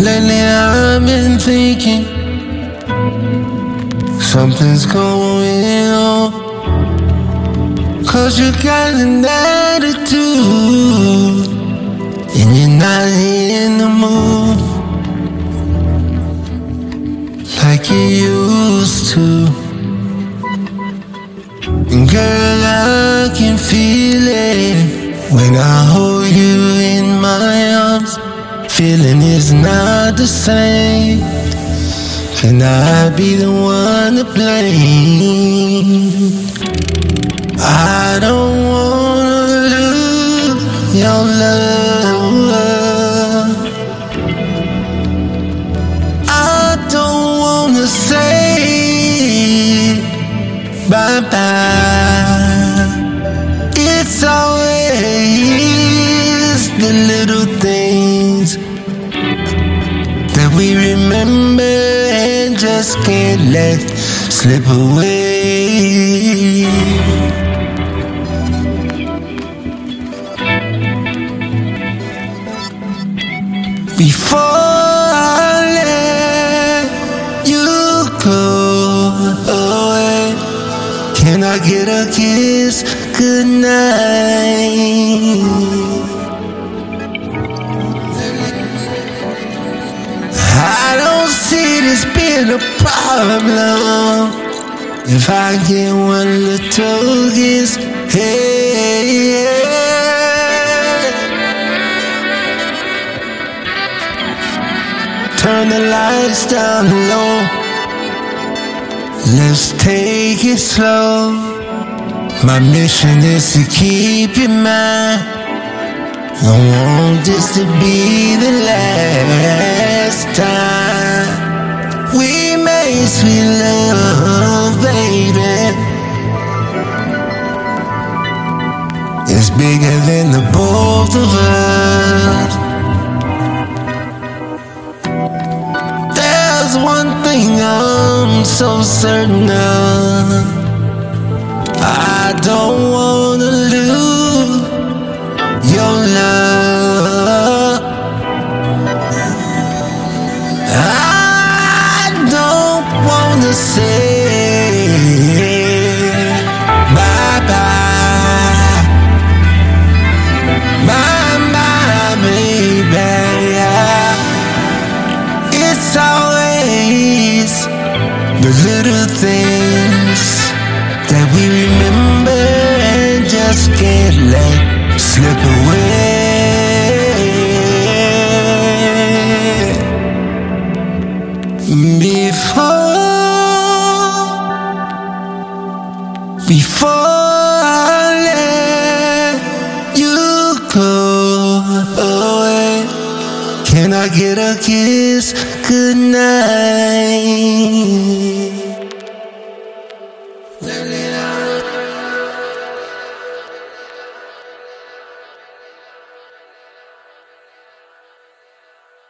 Lately I've been thinking something's going on. Cause you got an attitude and you're not in the mood like you used to. And girl, I can feel it when I hold you. Feeling is not the same. Can I be the one to blame? I don't wanna lose your love. I don't wanna say bye bye. It's always the little just can't let slip away. Before I let you go away, can I get a kiss goodnight? This being a problem if I get one little kiss. Hey, yeah. Turn the lights down low. Let's take it slow. My mission is to keep you mine. I want this to be the last time sweet love, baby. It's bigger than the both of us. There's one thing I'm so certain of. I don't wanna the little things that we remember and just can't let slip away. Before, before get a kiss goodnight?